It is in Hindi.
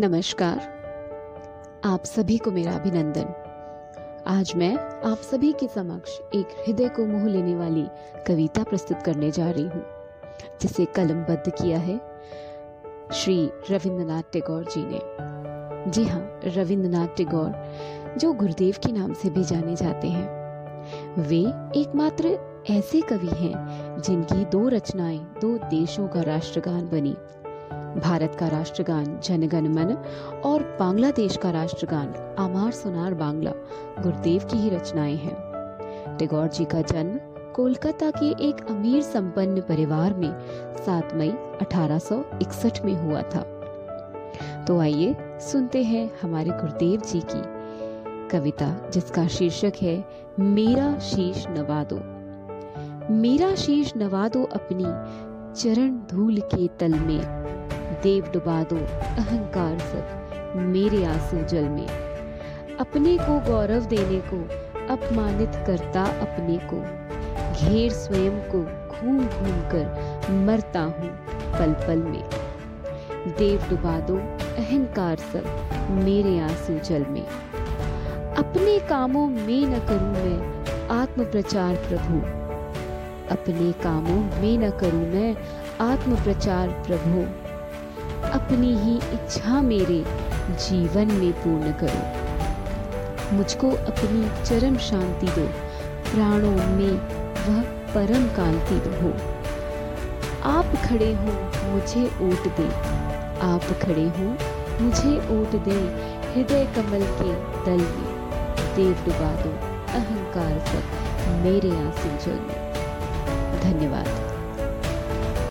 नमस्कार। आप सभी को मेरा अभिनंदन। आज मैं आप सभी के समक्ष एक हृदय को मोह लेने वाली कविता प्रस्तुत करने जा रही हूँ, जिसे कलमबद्ध किया है श्री रविंद्रनाथ टैगोर जी ने। जी हाँ रविंद्रनाथ टैगोर, जो गुरुदेव के नाम से भी जाने जाते हैं। वे एकमात्र ऐसे कवि हैं जिनकी दो रचनाएँ, दो देशों का राष्ट्रगान बनी भारत का राष्ट्रगान, जनगण मन और बांग्लादेश का राष्ट्रगान, आमार सुनार बांग्ला, गुरुदेव की ही रचनाएँ हैं। टैगोर जी का जन्म कोलकाता के एक अमीर संपन्न परिवार में 7 मई 1861 में हुआ था। तो आइए सुनते हैं हमारे गुरुदेव जी की कविता, जिसका शीर्षक है, मेरा शीश नवा दो मेरा शीश नवा दो अपनी चरण धूल के तल में। देव डुबा दो, अहंकार सब मेरे आँसू जल में। अपने को गौरव देने को, अपमानित करता अपने को। घेर स्वयं को घूम घूम कर मरता हूँ पल पल में। देव डुबा दो, अहंकार सब मेरे आँसू जल में। अपने कामों में न करूँ मैं आत्म प्रचार प्रभु। अपने कामों में न करूँ मैं आत्म प्रचार प्रभु। अपनी ही इच्छा मेरे जीवन में पूर्ण करो। मुझको अपनी चरम शांति दो। प्राणों में वह परम कांति हो आप खड़े हो, मुझे ओट दे। आप खड़े हो, मुझे ओट दे हृदय कमल के तल में। देव डुबा दो अहंकार सब मेरे आँसू जल में। धन्यवाद।